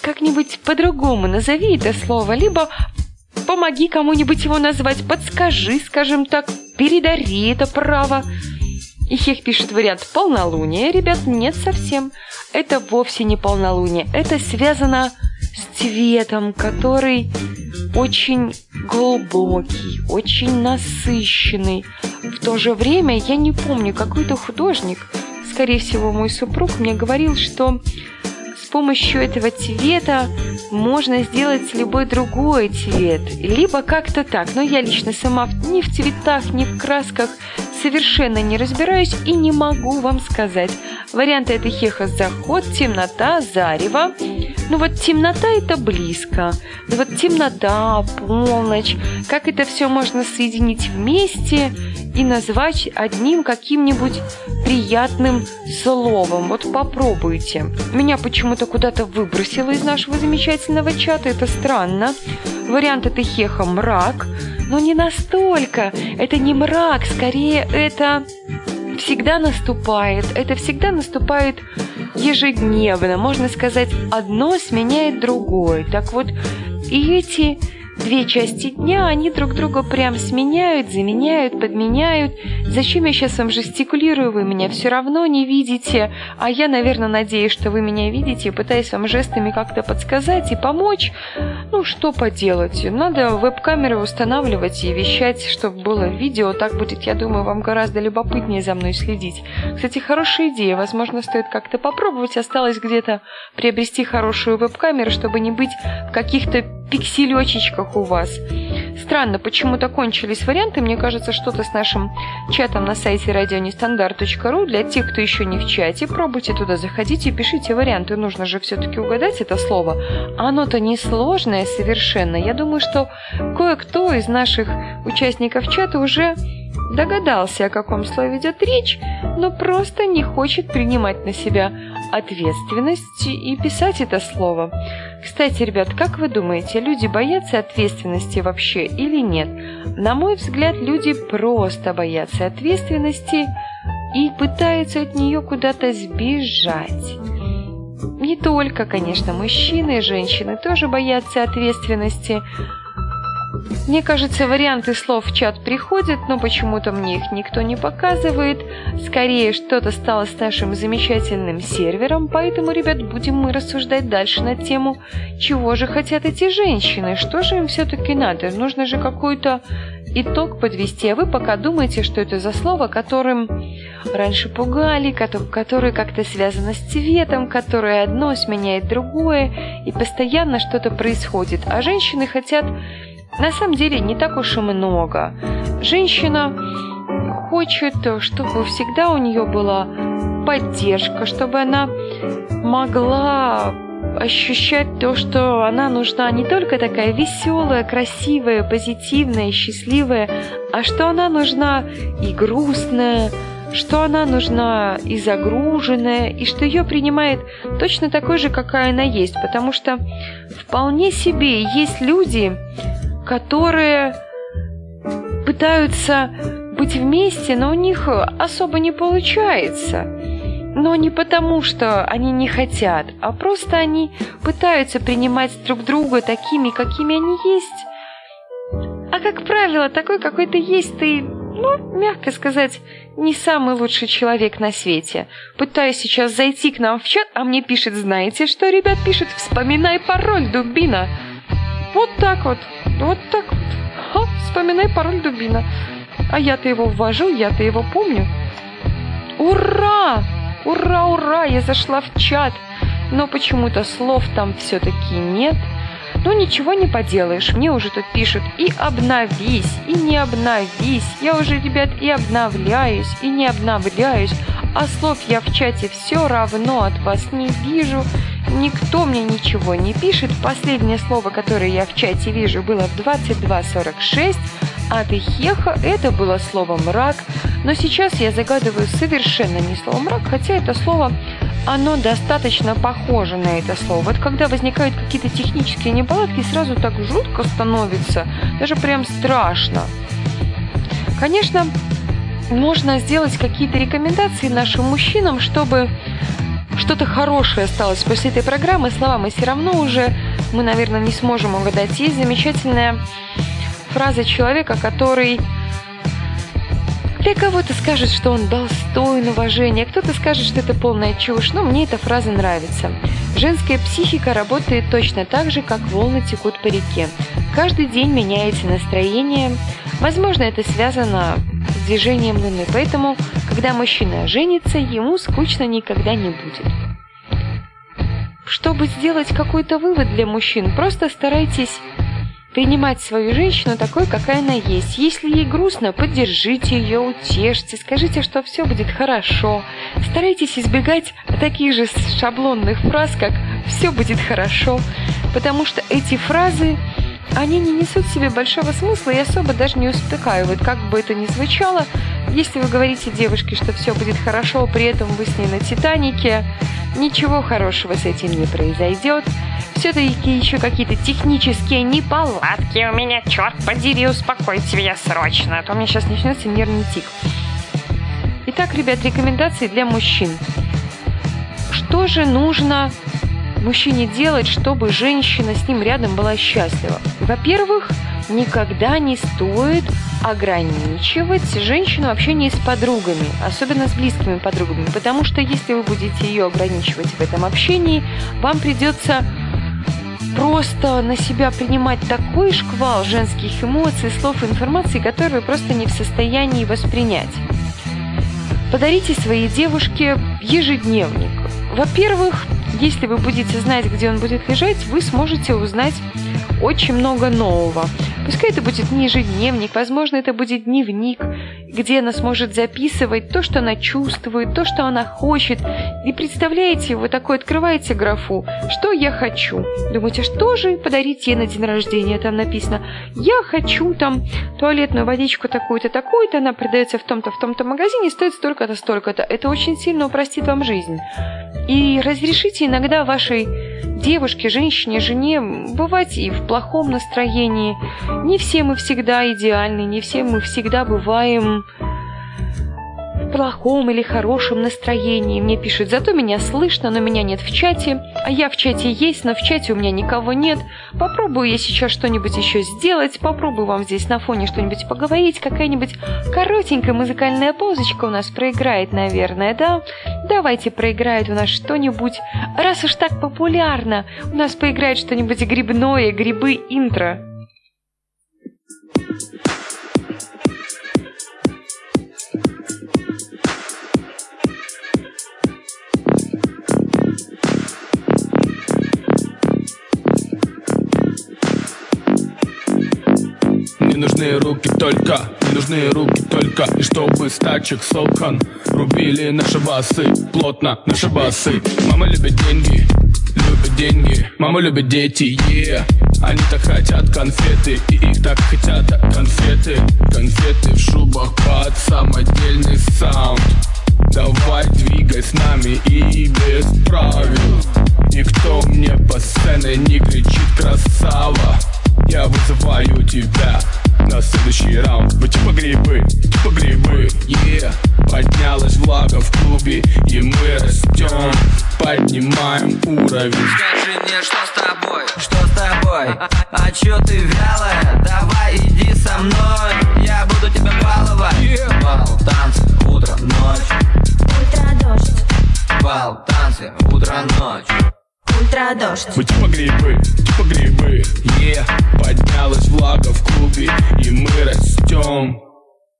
Как-нибудь по-другому назови это слово, либо помоги кому-нибудь его назвать, подскажи, скажем так, передари это право. И Хех пишет вариант полнолуния. Ребят, нет совсем. Это вовсе не полнолуние. Это связано с цветом, который очень глубокий, очень насыщенный. В то же время я не помню, какой-то художник, скорее всего, мой супруг, мне говорил, что помощью этого цвета можно сделать любой другой цвет. Либо как-то так. Но я лично сама ни в цветах, ни в красках совершенно не разбираюсь и не могу вам сказать. Варианты это хеха заход, темнота, зарево. Ну вот темнота это близко. Ну вот темнота, полночь, как это все можно соединить вместе и назвать одним каким-нибудь приятным словом. Вот попробуйте. Меня почему-то куда-то выбросило из нашего замечательного чата. Это странно. Вариант это хеха мрак. Но не настолько. Это не мрак, скорее это всегда наступает. Это всегда наступает ежедневно. Можно сказать, одно сменяет другое. Так вот, и эти Две части дня, они друг друга прям сменяют, заменяют, подменяют. Зачем я сейчас вам жестикулирую, вы меня все равно не видите, а я, наверное, надеюсь, что вы меня видите, пытаюсь вам жестами как-то подсказать и помочь. Ну, что поделать, надо веб-камеры устанавливать и вещать, чтобы было видео, так будет, я думаю, вам гораздо любопытнее за мной следить. Кстати, хорошая идея, возможно, стоит как-то попробовать, осталось где-то приобрести хорошую веб-камеру, чтобы не быть в каких-то пикселечечках у вас. Странно, почему-то кончились варианты. Мне кажется, что-то с нашим чатом на сайте радионестандарт.ру. Для тех, кто еще не в чате, пробуйте туда заходить и пишите варианты. Нужно же все-таки угадать это слово. Оно-то не сложное совершенно. Я думаю, что кое-кто из наших участников чата уже догадался, о каком слове идет речь, но просто не хочет принимать на себя ответственность и писать это слово. Кстати, ребят, как вы думаете, люди боятся ответственности вообще или нет? На мой взгляд, люди просто боятся ответственности и пытаются от нее куда-то сбежать. Не только, конечно, мужчины и женщины тоже боятся ответственности, мне кажется, варианты слов в чат приходят, но почему-то мне их никто не показывает. Скорее, что-то стало с нашим замечательным сервером, поэтому, ребят, будем мы рассуждать дальше на тему, чего же хотят эти женщины, что же им все-таки надо. Нужно же какой-то итог подвести, а вы пока думаете, что это за слово, которым раньше пугали, которое как-то связано с цветом, которое одно сменяет другое, и постоянно что-то происходит. А женщины хотят на самом деле не так уж и много. Женщина хочет, чтобы всегда у нее была поддержка, чтобы она могла ощущать то, что она нужна не только такая веселая, красивая, позитивная, счастливая, а что она нужна и грустная, что она нужна и загруженная, и что ее принимает точно такой же, какая она есть, потому что вполне себе есть люди, которые пытаются быть вместе, но у них особо не получается. Но не потому, что они не хотят, а просто они пытаются принимать друг друга такими, какими они есть. А как правило, такой, какой ты есть, ты, ну, мягко сказать, не самый лучший человек на свете. Пытаюсь сейчас зайти к нам в чат, а мне пишет, знаете что, ребят, пишет, вспоминай пароль, дубина. Вот так вот. Вот так вот. Ха, вспоминай пароль дубина. А я-то его ввожу, я-то его помню. Ура! Ура, ура! Я зашла в чат. Но почему-то слов там все-таки нет. Ну ничего не поделаешь, мне уже тут пишут и обновись, и не обновись. Я уже, ребят, и обновляюсь, и не обновляюсь. А слов я в чате все равно от вас не вижу. Никто мне ничего не пишет. Последнее слово, которое я в чате вижу, было в 22.46, а ты хеха это было слово «мрак». Но сейчас я загадываю совершенно не слово «мрак», хотя это слово, оно достаточно похоже на это слово. Вот когда возникают какие-то технические неполадки, сразу так жутко становится, даже прям страшно. Конечно, можно сделать какие-то рекомендации нашим мужчинам, чтобы что-то хорошее осталось после этой программы. Слова мы все равно уже, мы, наверное, не сможем угадать. Есть замечательная фраза человека, который для кого-то скажет, что он достоин уважения, кто-то скажет, что это полная чушь, но мне эта фраза нравится. Женская психика работает точно так же, как волны текут по реке. Каждый день меняется настроение. Возможно, это связано с движением Луны, поэтому, когда мужчина женится, ему скучно никогда не будет. Чтобы сделать какой-то вывод для мужчин, просто старайтесь принимать свою женщину такой, какая она есть. Если ей грустно, поддержите ее, утешьте, скажите, что все будет хорошо. Старайтесь избегать таких же шаблонных фраз, как все будет хорошо, потому что эти фразы, они не несут в себе большого смысла и особо даже не успокаивают, как бы это ни звучало. Если вы говорите девушке, что все будет хорошо, при этом вы с ней на Титанике, ничего хорошего с этим не произойдет. Все-таки еще какие-то технические неполадки у меня, черт подери, успокойте меня срочно, а то меня сейчас начнется нервный тик. Итак, ребят, рекомендации для мужчин. Что же нужно мужчине делать, чтобы женщина с ним рядом была счастлива? Во-первых, никогда не стоит ограничивать женщину общение с подругами, особенно с близкими подругами, потому что если вы будете ее ограничивать в этом общении, вам придется просто на себя принимать такой шквал женских эмоций, слов и информации, которые вы просто не в состоянии воспринять. Подарите своей девушке ежедневник. Во-первых, если вы будете знать, где он будет лежать, вы сможете узнать очень много нового. Пускай это будет не ежедневник, возможно, это будет дневник, где она сможет записывать то, что она чувствует, то, что она хочет. И представляете, вы такой открываете графу «Что я хочу?» Думаете, «А что же подарить ей на день рождения? Там написано «Я хочу там туалетную водичку такую-то, такую-то, она продается в том-то, в том-то магазине, стоит столько-то, столько-то». Это очень сильно упростит вам жизнь. И разрешите иногда вашей девушке, женщине, жене бывать и в плохом настроении. Не все мы всегда идеальны, не все мы всегда бываем плохом или хорошем настроении. Мне пишет, зато меня слышно, но меня нет в чате. А я в чате есть, но в чате у меня никого нет. Попробую я сейчас что-нибудь еще сделать. Попробую вам здесь на фоне что-нибудь поговорить. Какая-нибудь коротенькая музыкальная паузочка у нас проиграет, наверное, да? Давайте проиграет у нас что-нибудь. Раз уж так популярно, у нас поиграет что-нибудь грибное, грибы интро. Нужны руки только, не нужны руки только. И чтобы стачек сокон Рубили наши басы, плотно наши басы. Мама любит деньги, любит деньги. Мама любит дети, yeah. Они так хотят конфеты И их так хотят конфеты. Конфеты в шубах под самодельный саунд. Давай двигай с нами и без правил. Никто мне по сцене не кричит красава. Я вызываю тебя на следующий раунд. Мы типа грибы, типа грибы, yeah. Поднялась влага в клубе, и мы растем Поднимаем уровень. Скажи мне, что с тобой, что с тобой? А, а чё ты вялая? Давай иди со мной. Я буду тебя баловать. Yeah. Бал, танцы, утро, ночь. Утро, дождь. Бал, танцы, утро, ночь. Ультра дождь. Мы типа грибы, типа грибы, yeah. Поднялась влага в клубе, растем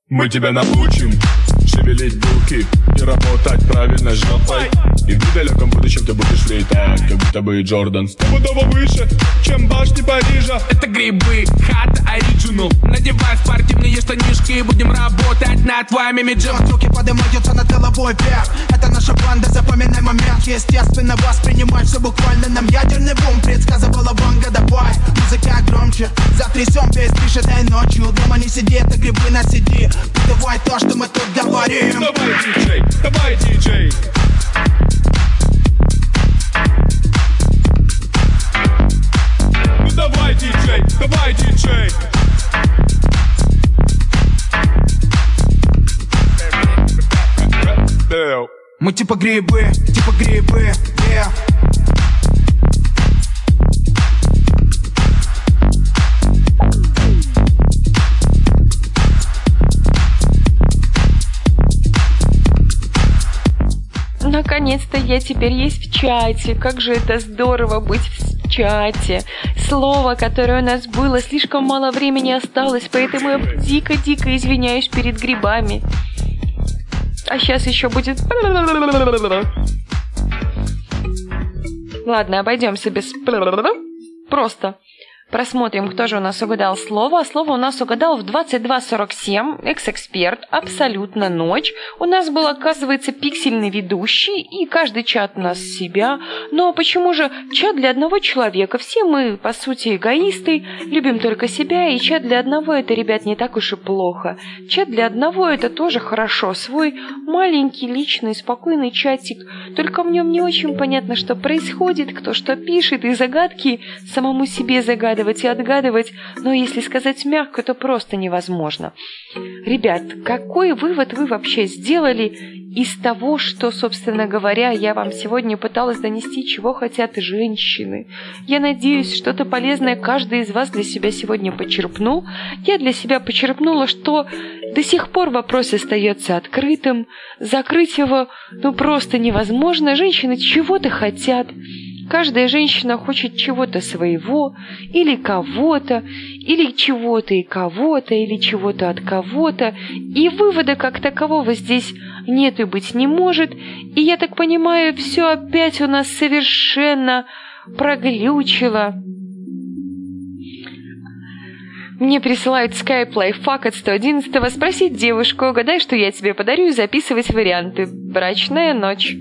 Мы тебя научим шевелить булки И работать правильно жопой И в недалеком будущем ты будешь летать Как будто бы Джордан. Стопудово выше, чем башни Парижа. Это грибы, хат оригинал. Надевай спортивные штанишки И будем работать над твоим имиджем Руки поднимаются над головой вверх. Это наша банда, запоминай момент. Естественно, воспринимай все буквально Нам ядерный бум предсказывала Ванга Давай, музыка громче. Затрясем весь пишет этой ночью. Дома не сиди, это грибы на сиди. Давай то, что мы тут говорим говорим. Давай, диджей, давай, диджей давай, диджей, давай, диджей Мы типа грибы, типа грибы, yeah. Наконец-то я теперь есть в чате. Как же это здорово быть в чате. Слово, которое у нас было, слишком мало времени осталось, поэтому я дико-дико извиняюсь перед грибами. А сейчас еще будет... Ладно, обойдемся без... Просто. Просмотрим, кто же у нас угадал слово. Слово у нас угадал в 22.47. Экс-эксперт. Абсолютно ночь. У нас был, оказывается, пиксельный ведущий. И каждый чат у нас себя. Но почему же чат для одного человека? Все мы, по сути, эгоисты. Любим только себя. И чат для одного это, ребят, не так уж и плохо. Чат для одного это тоже хорошо. Свой маленький, личный, спокойный чатик. Только в нем не очень понятно, что происходит, кто что пишет. И загадки самому себе загадывать и отгадывать, но если сказать мягко, то просто невозможно. Ребят, какой вывод вы вообще сделали из того, что, собственно говоря, я вам сегодня пыталась донести, чего хотят женщины? Я надеюсь, что-то полезное каждый из вас для себя сегодня почерпнул. Я для себя почерпнула, что до сих пор вопрос остается открытым, закрыть его ну просто невозможно. Женщины чего-то хотят. Каждая женщина хочет чего-то своего, или кого-то, или чего-то и кого-то, или чего-то от кого-то, и вывода как такового здесь нет и быть не может, и я так понимаю, все опять у нас совершенно проглючило. Мне присылают скайп лайфхак от 111 спросить девушку, угадай, что я тебе подарю, и записывать варианты. Брачная ночь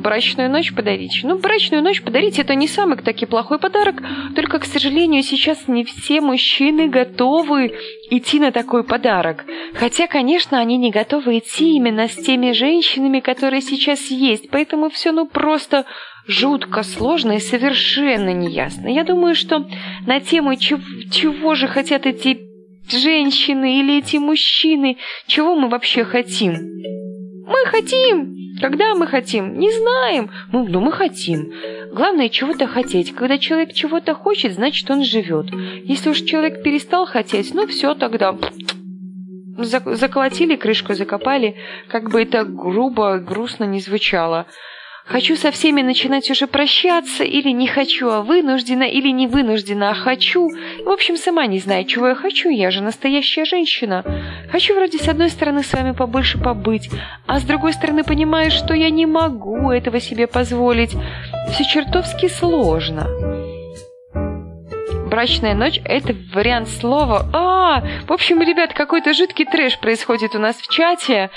брачную ночь подарить. Ну, брачную ночь подарить это не самый таки плохой подарок, только, к сожалению, сейчас не все мужчины готовы идти на такой подарок. Хотя, конечно, они не готовы идти именно с теми женщинами, которые сейчас есть, поэтому все ну просто жутко сложно и совершенно неясно. Я думаю, что на тему чего, чего же хотят эти женщины или эти мужчины, чего мы вообще хотим. Мы хотим когда мы хотим? Не знаем. Ну, но мы хотим. Главное чего-то хотеть. Когда человек чего-то хочет, значит он живет. Если уж человек перестал хотеть, ну все тогда заколотили крышку, закопали, как бы это грубо, грустно не звучало. Хочу со всеми начинать уже прощаться, или не хочу, а вынуждена, или не вынуждена, а хочу. В общем, сама не знаю, чего я хочу, я же настоящая женщина. Хочу вроде с одной стороны с вами побольше побыть, а с другой стороны понимаю, что я не могу этого себе позволить. Все чертовски сложно. Брачная ночь – это вариант слова. А, в общем, ребят, какой-то жуткий трэш происходит у нас в чате.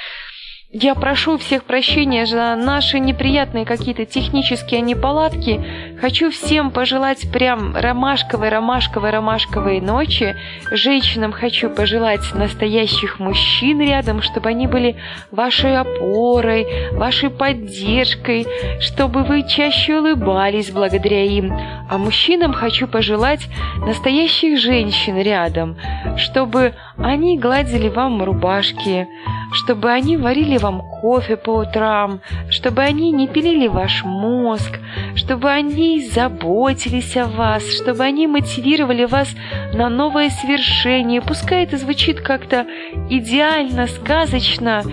Я прошу всех прощения за наши неприятные какие-то технические неполадки. Хочу всем пожелать прям ромашковой, ромашковой, ромашковой ночи. Женщинам хочу пожелать настоящих мужчин рядом, чтобы они были вашей опорой, вашей поддержкой, чтобы вы чаще улыбались благодаря им. А мужчинам хочу пожелать настоящих женщин рядом, чтобы они гладили вам рубашки, чтобы они варили вам кофе по утрам, чтобы они не пилили ваш мозг, чтобы они заботились о вас, чтобы они мотивировали вас на новое свершение. Пускай это звучит как-то идеально, сказочно,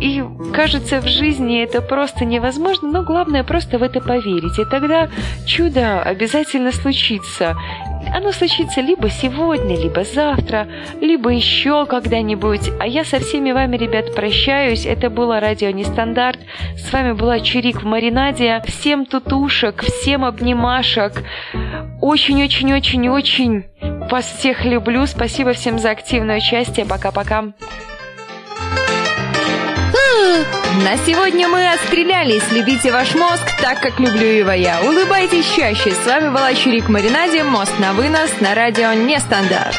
и кажется, в жизни это просто невозможно, но главное просто в это поверить. И тогда чудо обязательно случится. Оно случится либо сегодня, либо завтра, либо еще когда-нибудь. А я со всеми вами, ребят, прощаюсь. Это было радио Нестандарт. С вами была Чирик в маринаде. Всем тутушек, всем обнимашек. Очень-очень-очень-очень вас всех люблю. Спасибо всем за активное участие. Пока-пока. На сегодня мы отстрелялись. Любите ваш мозг так, как люблю его я. Улыбайтесь чаще. С вами была Чурик Маринаде. Мост на вынос на радио Нестандарт.